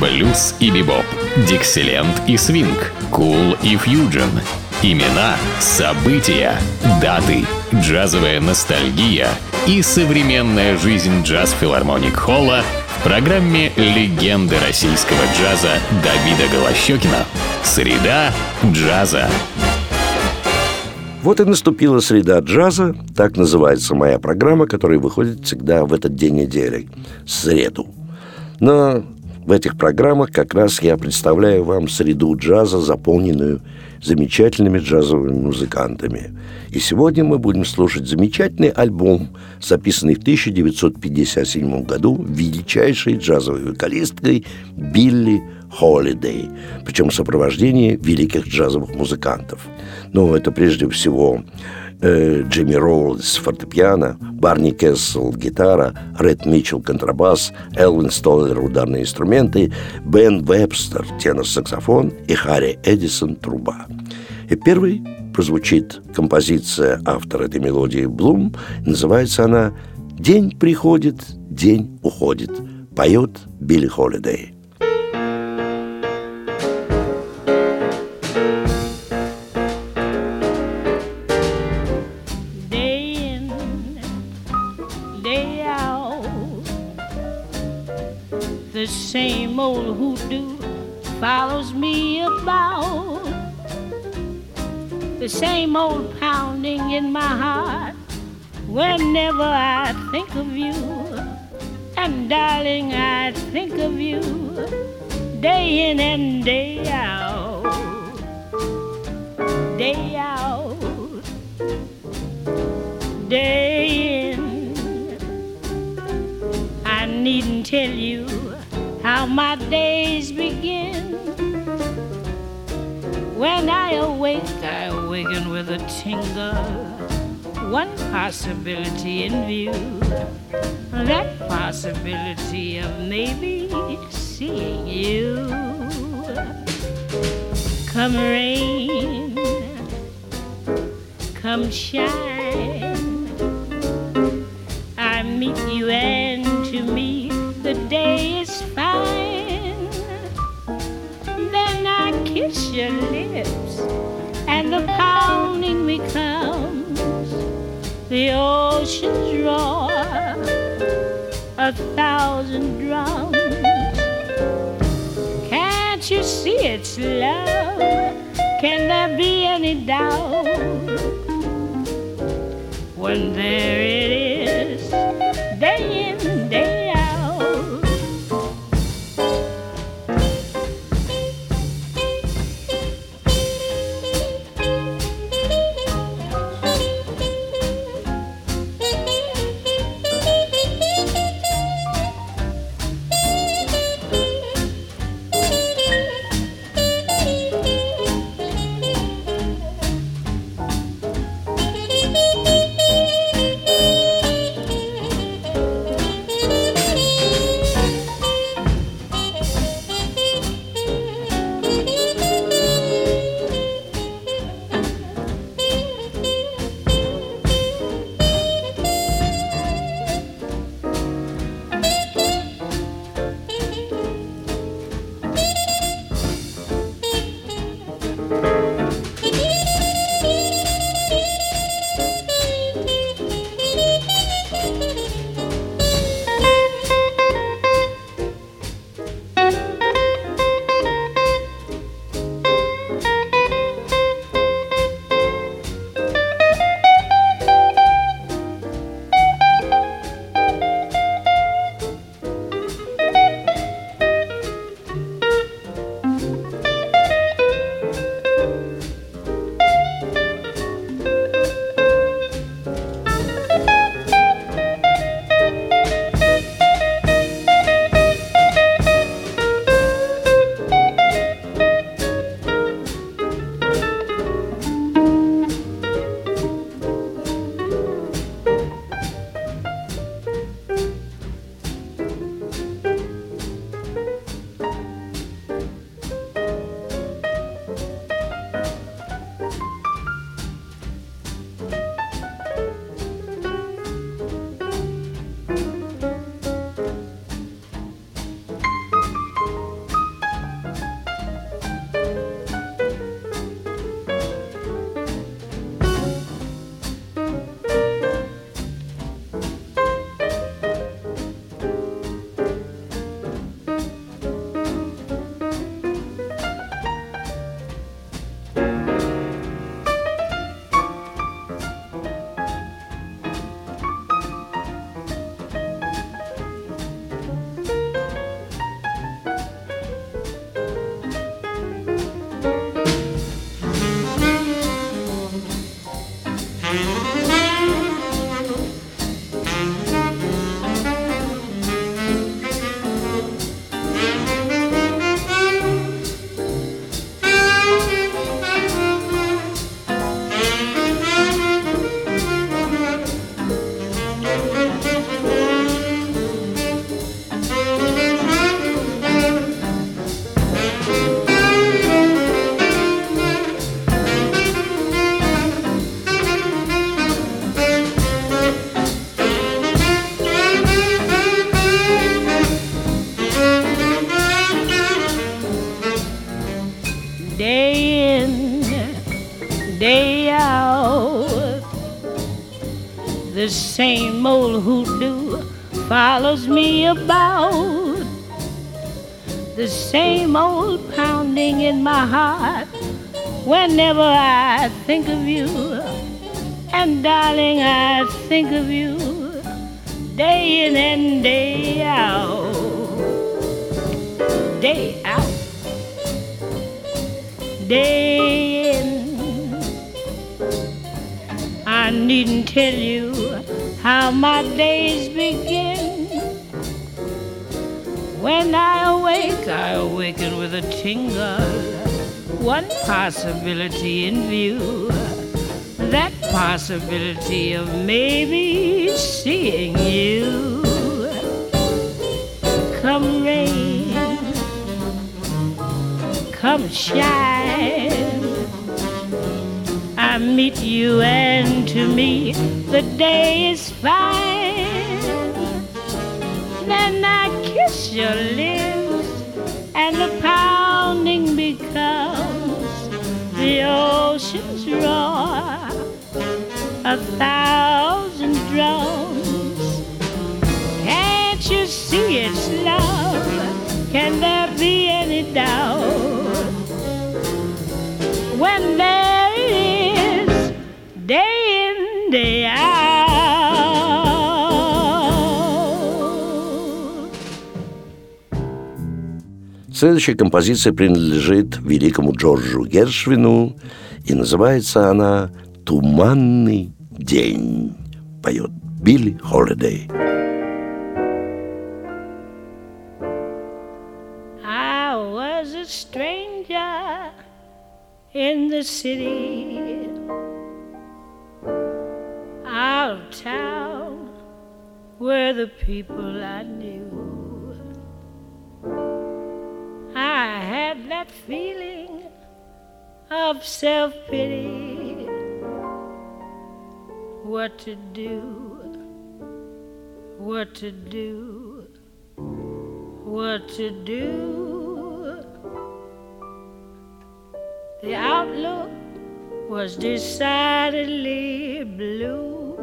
блюз и бибоп, дикселент и свинг, кул и фьюджен. Имена, события, даты, джазовая ностальгия и современная жизнь джаз-филармоник Холла в программе «Легенды российского джаза» Давида Голощекина. Среда джаза. Вот и наступила среда джаза, так называется моя программа, которая выходит всегда в этот день недели, среду. Но в этих программах как раз я представляю вам среду джаза, заполненную замечательными джазовыми музыкантами. И сегодня мы будем слушать замечательный альбом, записанный в 1957 году величайшей джазовой вокалисткой Билли Холидей, причем в сопровождении великих джазовых музыкантов. Ну, это прежде всего э, Джимми Роулс фортепиано, Барни Кессел гитара, Ред Митчелл контрабас, Элвин Столлер ударные инструменты, Бен Вебстер тенор-саксофон и Харри Эдисон труба. И первый прозвучит композиция автора этой мелодии Блум. Называется она «День приходит, день уходит». Поет Билли Холидей. Old hoodoo follows me about. The same old pounding in my heart whenever I think of you. And darling, I think of you day in and day out. Day out. Day in. I needn't tell you how my days begin. When I awake, I awaken with a tingle. One possibility in view. That possibility of maybe seeing you. Come rain, come shine. I meet you, and becomes the ocean's roar, a thousand drums. Can't you see it's love? Can there be any doubt when there it is, in my heart whenever I think of you. And darling, I think of you day in and day out. Day out. Day in. I needn't tell you how my days begin. When I awake, I awaken with a tingle. One possibility in view. That possibility of maybe seeing you. Come rain, come shine. I meet you, and to me, the day is fine. Then I kiss your lips, and the pounding becomes the ocean's roar, a thousand drums. Can't you see it's love? Can there be any doubt? Следующая композиция принадлежит великому Джорджу Гершвину, и называется она «Туманный день», поет Билли Холидей. In the city, out of town were the people I knew. I had that feeling of self pity. What to do, what to do, what to do. The outlook was decidedly blue.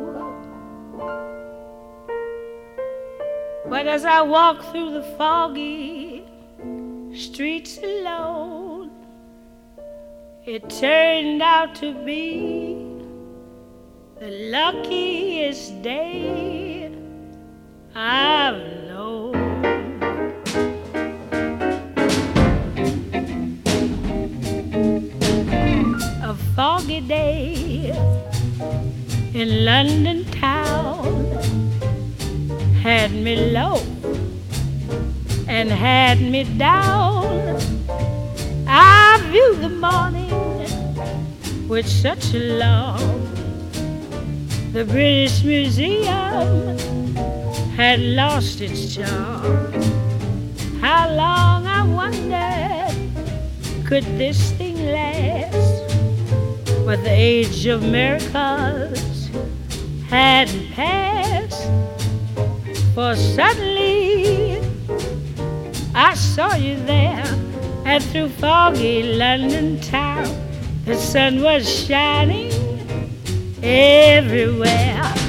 But as I walked through the foggy streets alone, it turned out to be the luckiest day I've known. a foggy day in London town had me low and had me down. I viewed the morning with such alarm. The British Museum had lost its charm. How long, I wondered, could this thing last? But the age of miracles hadn't passed. For suddenly I saw you there, and through foggy London town, the sun was shining everywhere.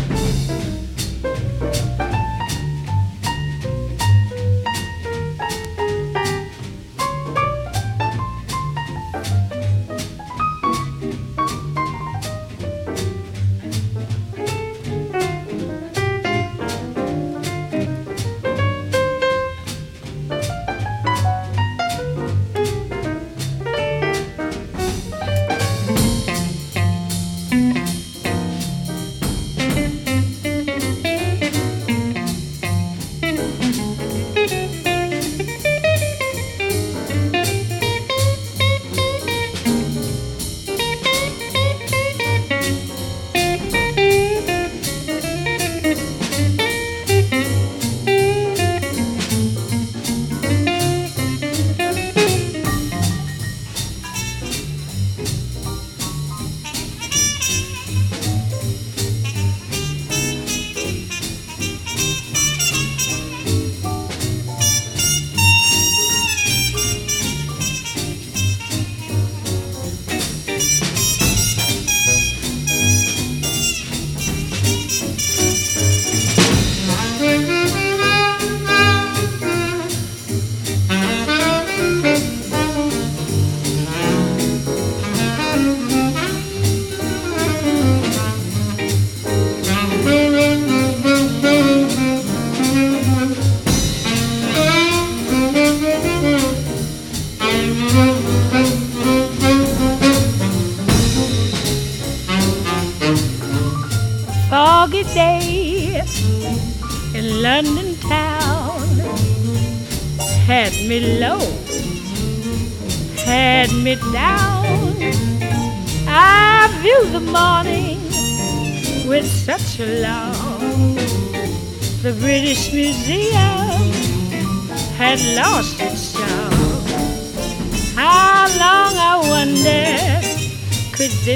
Could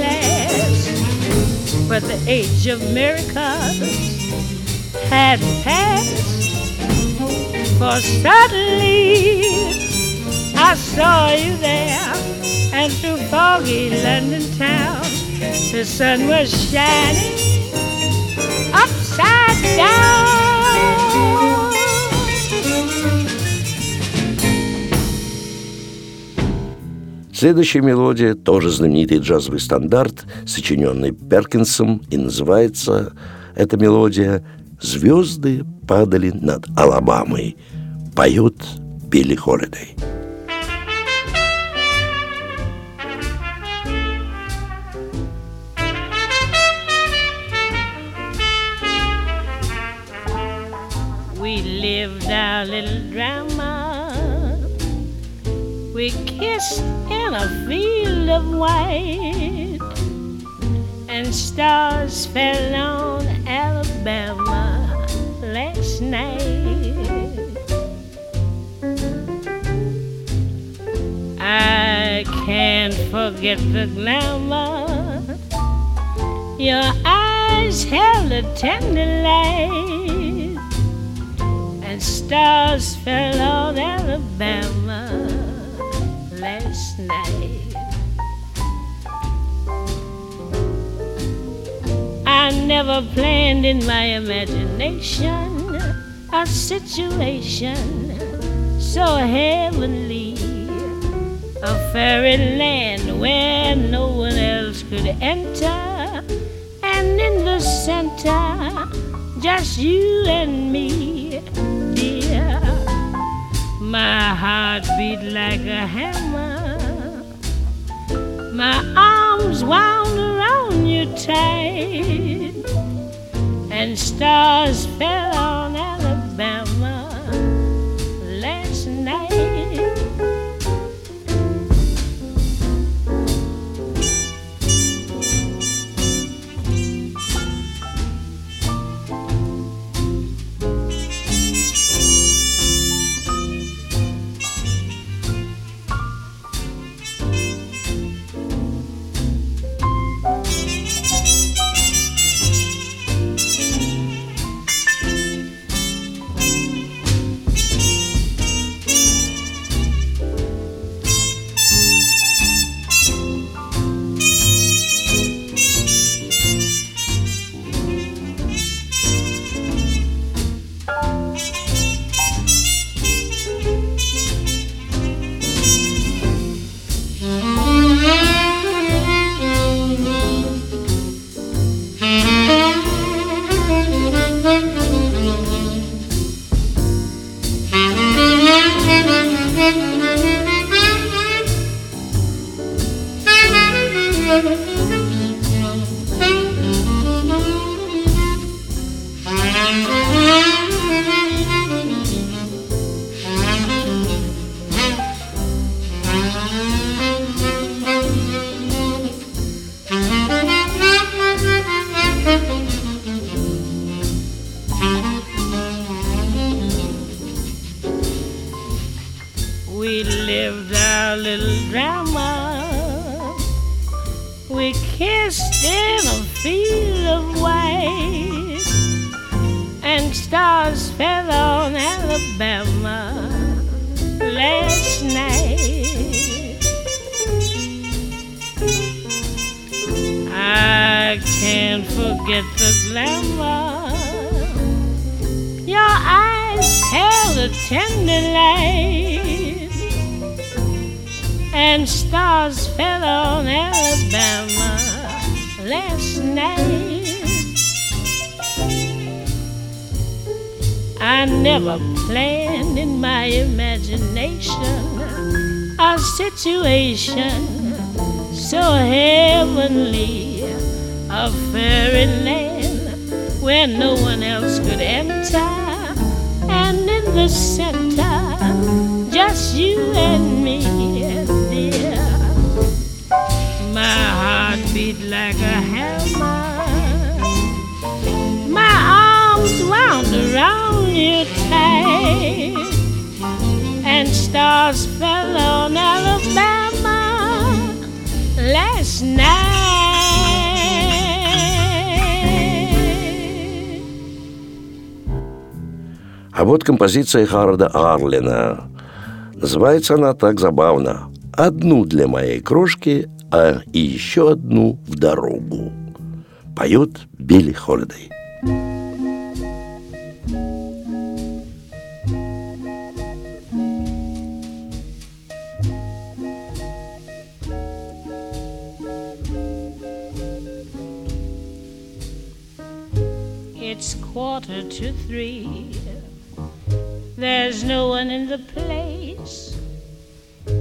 last? But the age of miracles had passed. For suddenly I saw you there, and through foggy London town, the sun was shining upside down. Следующая мелодия тоже знаменитый джазовый стандарт, сочиненный Перкинсом, и называется эта мелодия «Звезды падали над Алабамой». Поют Билли Холидей. We lived our little drama. We kissed in a field of white, and stars fell on Alabama last night. I can't forget the glamour. Your eyes held a tender light, and stars fell on Alabama I never planned in my imagination a situation so heavenly, a fairyland where no one else could enter, and in the center, just you and me, dear. My heart beat like a hammer. My arms wound and stars fell on imagination a situation so heavenly, a fairyland where no one else could enter, and in the center, just you and me, dear. My heart beat like a hammer, my arms wound around you tight, stars fell on Alabama last night. А вот композиция Харда Арлина. Называется она так забавно. «Одну для моей крошки, а и еще одну в дорогу». Поет Билли Холидей. It's quarter to three. There's no one in the place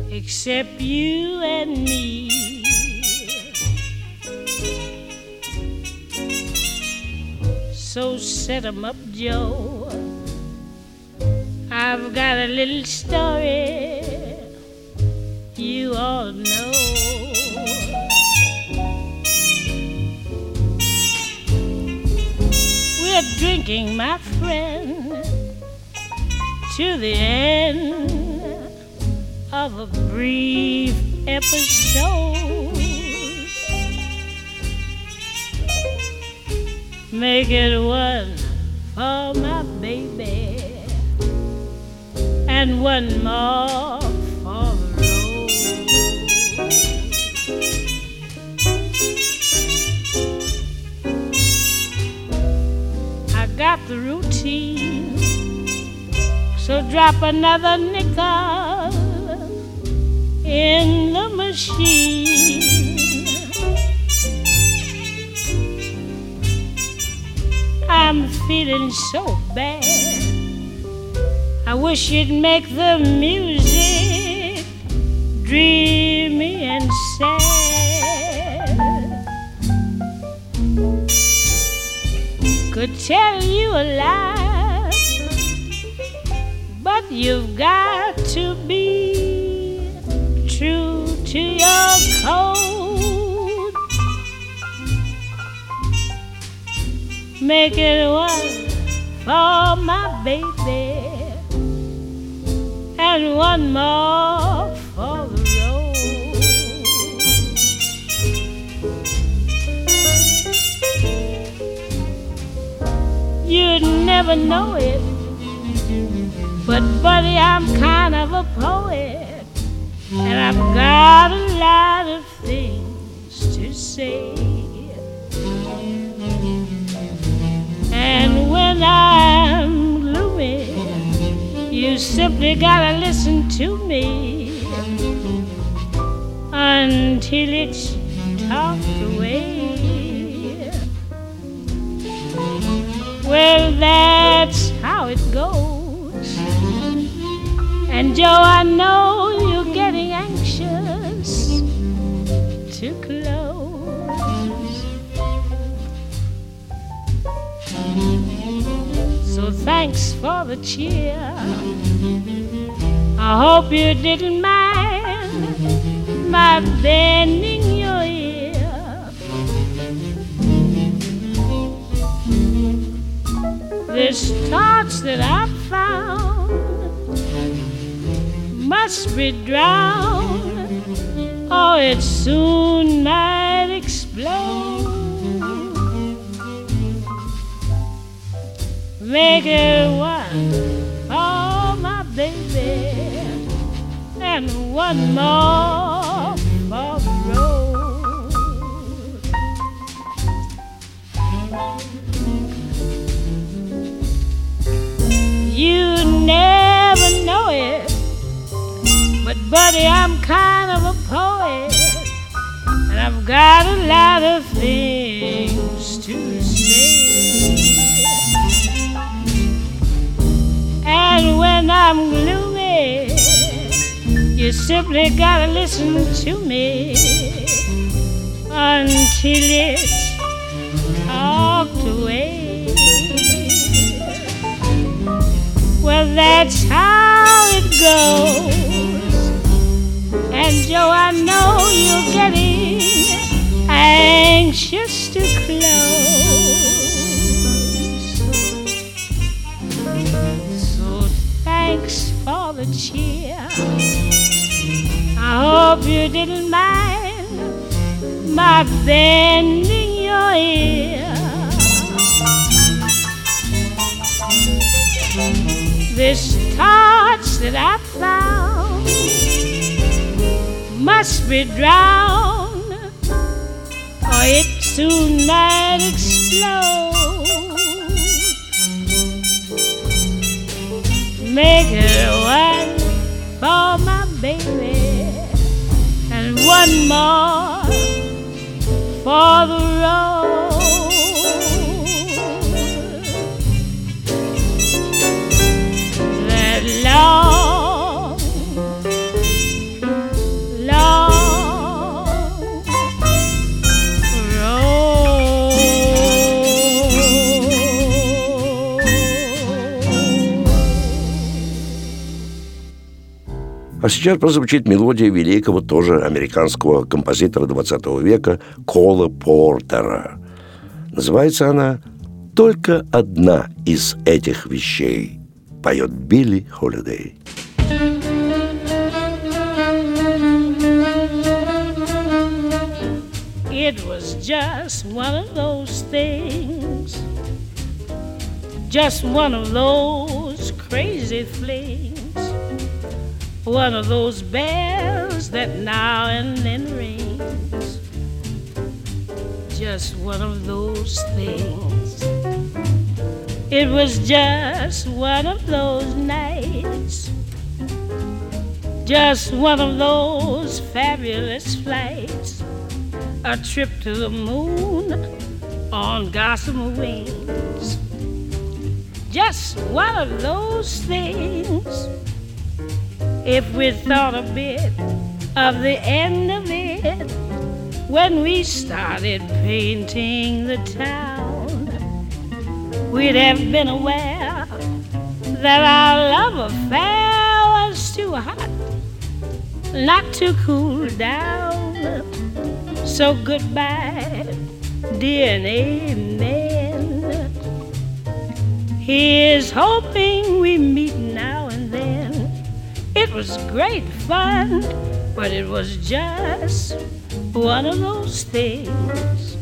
except you and me. So set 'em up, Joe. I've got a little story you all know. Drinking, my friend to the end of a brief episode. Make it one for my baby and one more the routine so drop another nickel in the machine. I'm feeling so bad. I wish you'd make the music dreamy and sad. Could tell you a lie but you've got to be true to your code. Make it one for my baby and one more never know it but, buddy, I'm kind of a poet, and I've got a lot of things to say. And when I'm gloomy, you simply gotta listen to me until it's talked away. Well, it goes. And Joe, I know you're getting anxious to close. So thanks for the cheer. I hope you didn't mind my bending your ear. This thoughts that I found must be drowned, or it soon might explode. Make it one for my baby, and one more buddy, I'm kind of a poet, and I've got a lot of things to say. And when I'm gloomy, you simply gotta listen to me until it's talked away. Well, that's how it goes. And Joe, I know you're getting anxious to close. So thanks for the cheer. I hope you didn't mind my bending your ear. This torch that I found must be drowned, or it soon might explode. Make it one for my baby and one more for the road. That long, А сейчас прозвучит мелодия великого тоже американского композитора 20 века Кола Портера. Называется она «Только одна из этих вещей», поет Билли Холидей. It was just one of those things, just one of those crazy flings, one of those bells that now and then rings, just one of those things. It was just one of those nights, just one of those fabulous flights a trip to the moon on gossamer wings. Just one of those things. If we thought a bit of the end of it when we started painting the town, we'd have been aware that our love affair was too hot not to cool down. So goodbye, dear and amen. Here's hoping we meet was great fun, but it was just one of those things.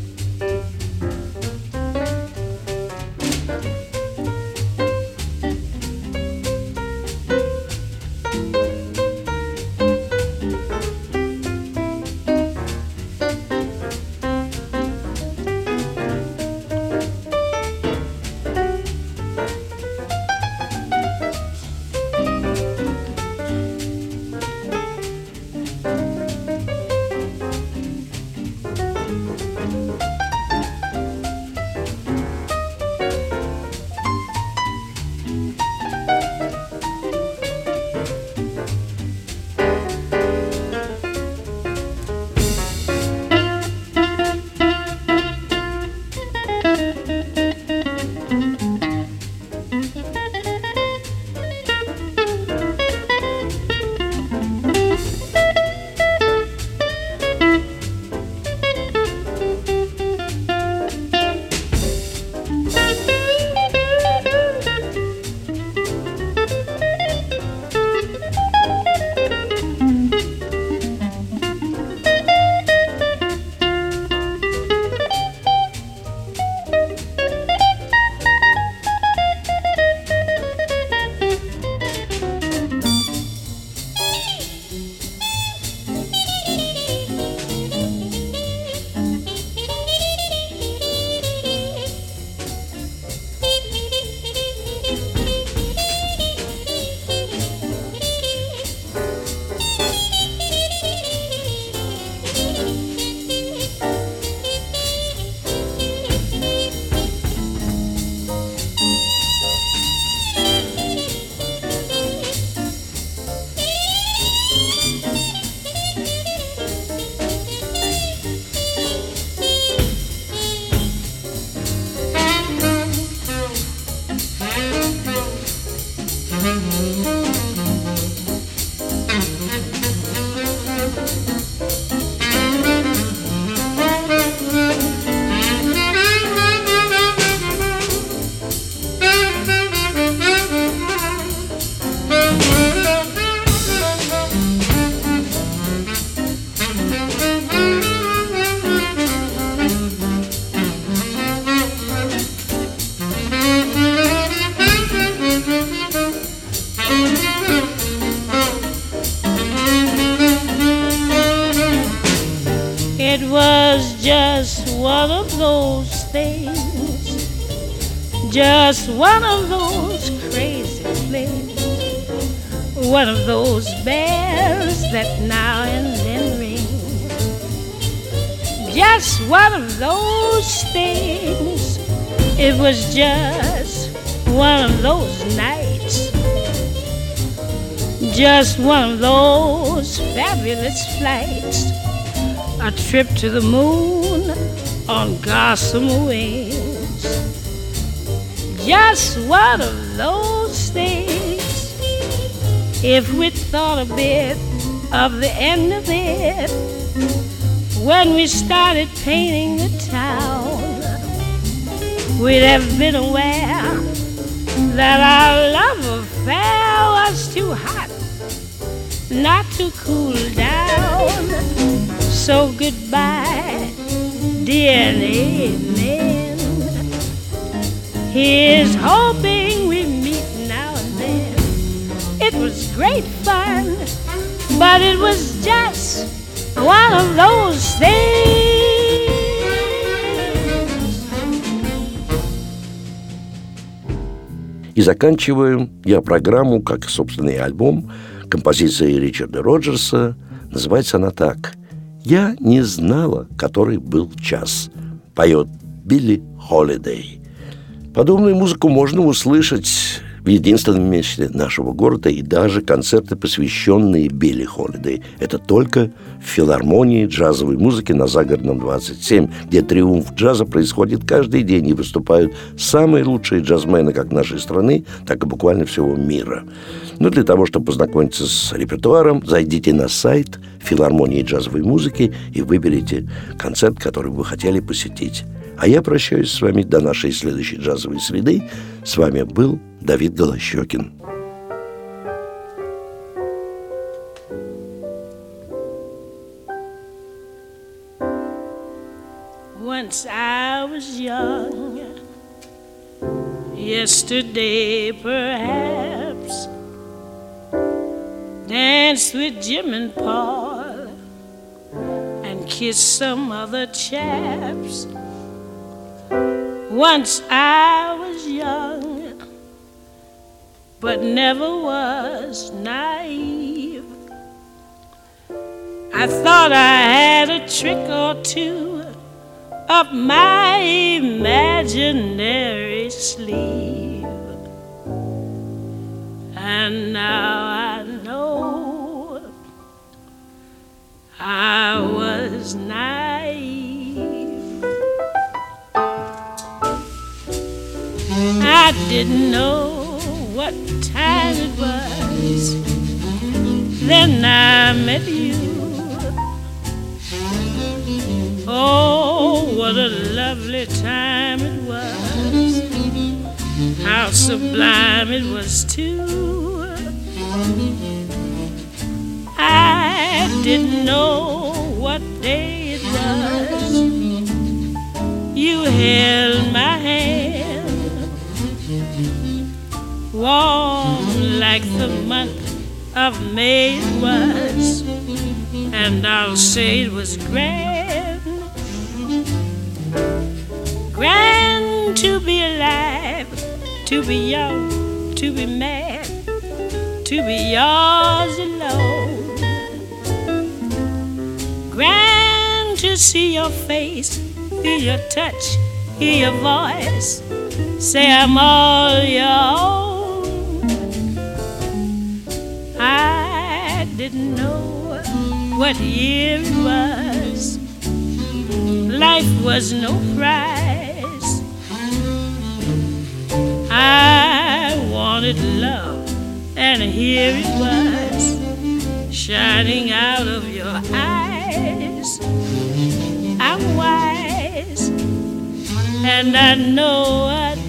Was just one of those nights. Just one of those fabulous flights. A trip to the moon on gossamer wings just one of those things. If we thought a bit of the end of it when we started painting the town, we'd have been aware that our love affair was too hot not to cool down. So goodbye, dear amen. He's hoping we meet now and then. It was great fun, but it was just one of those things. И заканчиваем я программу, как собственный альбом, композиции Ричарда Роджерса. Называется она так «Я не знала, который был час». Поет Билли Холидей. Подобную музыку можно услышать в единственном месте нашего города и даже концерты, посвященные Билли Холидей. Это только в филармонии джазовой музыки на Загородном 27, где триумф джаза происходит каждый день и выступают самые лучшие джазмены как нашей страны, так и буквально всего мира. Но для того, чтобы познакомиться с репертуаром, зайдите на сайт филармонии джазовой музыки и выберите концерт, который вы хотели посетить. А я прощаюсь с вами до нашей следующей джазовой среды. С вами был Давид Голощекин. Yesterday perhaps, danced with Jim and Paul and kissed some other chaps. Once I was young, but never was naive. I thought I had a trick or two up my imaginary sleeve. And now I know I was naive. I didn't know what time it was. Then I met you. Oh, what a lovely time it was. How sublime it was, too. I didn't know what day it was. You held my hand warm like the month of May it was, and I'll say it was grand, grand to be alive, to be young, to be mad, to be yours alone. Grand to see your face, feel your touch, hear your voice, say I'm all your didn't know what year it was. Life was no prize. I wanted love and here it was shining out of your eyes. I'm wise, and I know what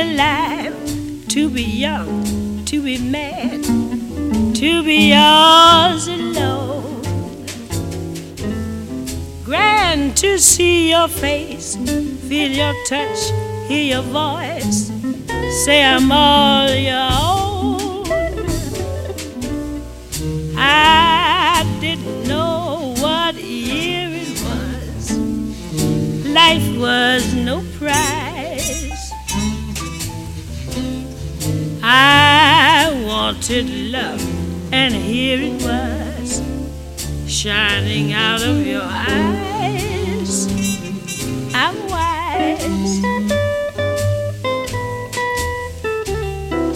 alive, to be young, to be mad, to be yours alone. Grand to see your face, feel your touch, hear your voice say I'm all your own. I didn't know what year it was. Life was no prize. I wanted love, and here it was, shining out of your eyes. I'm wise,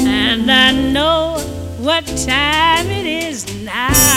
and I know what time it is now.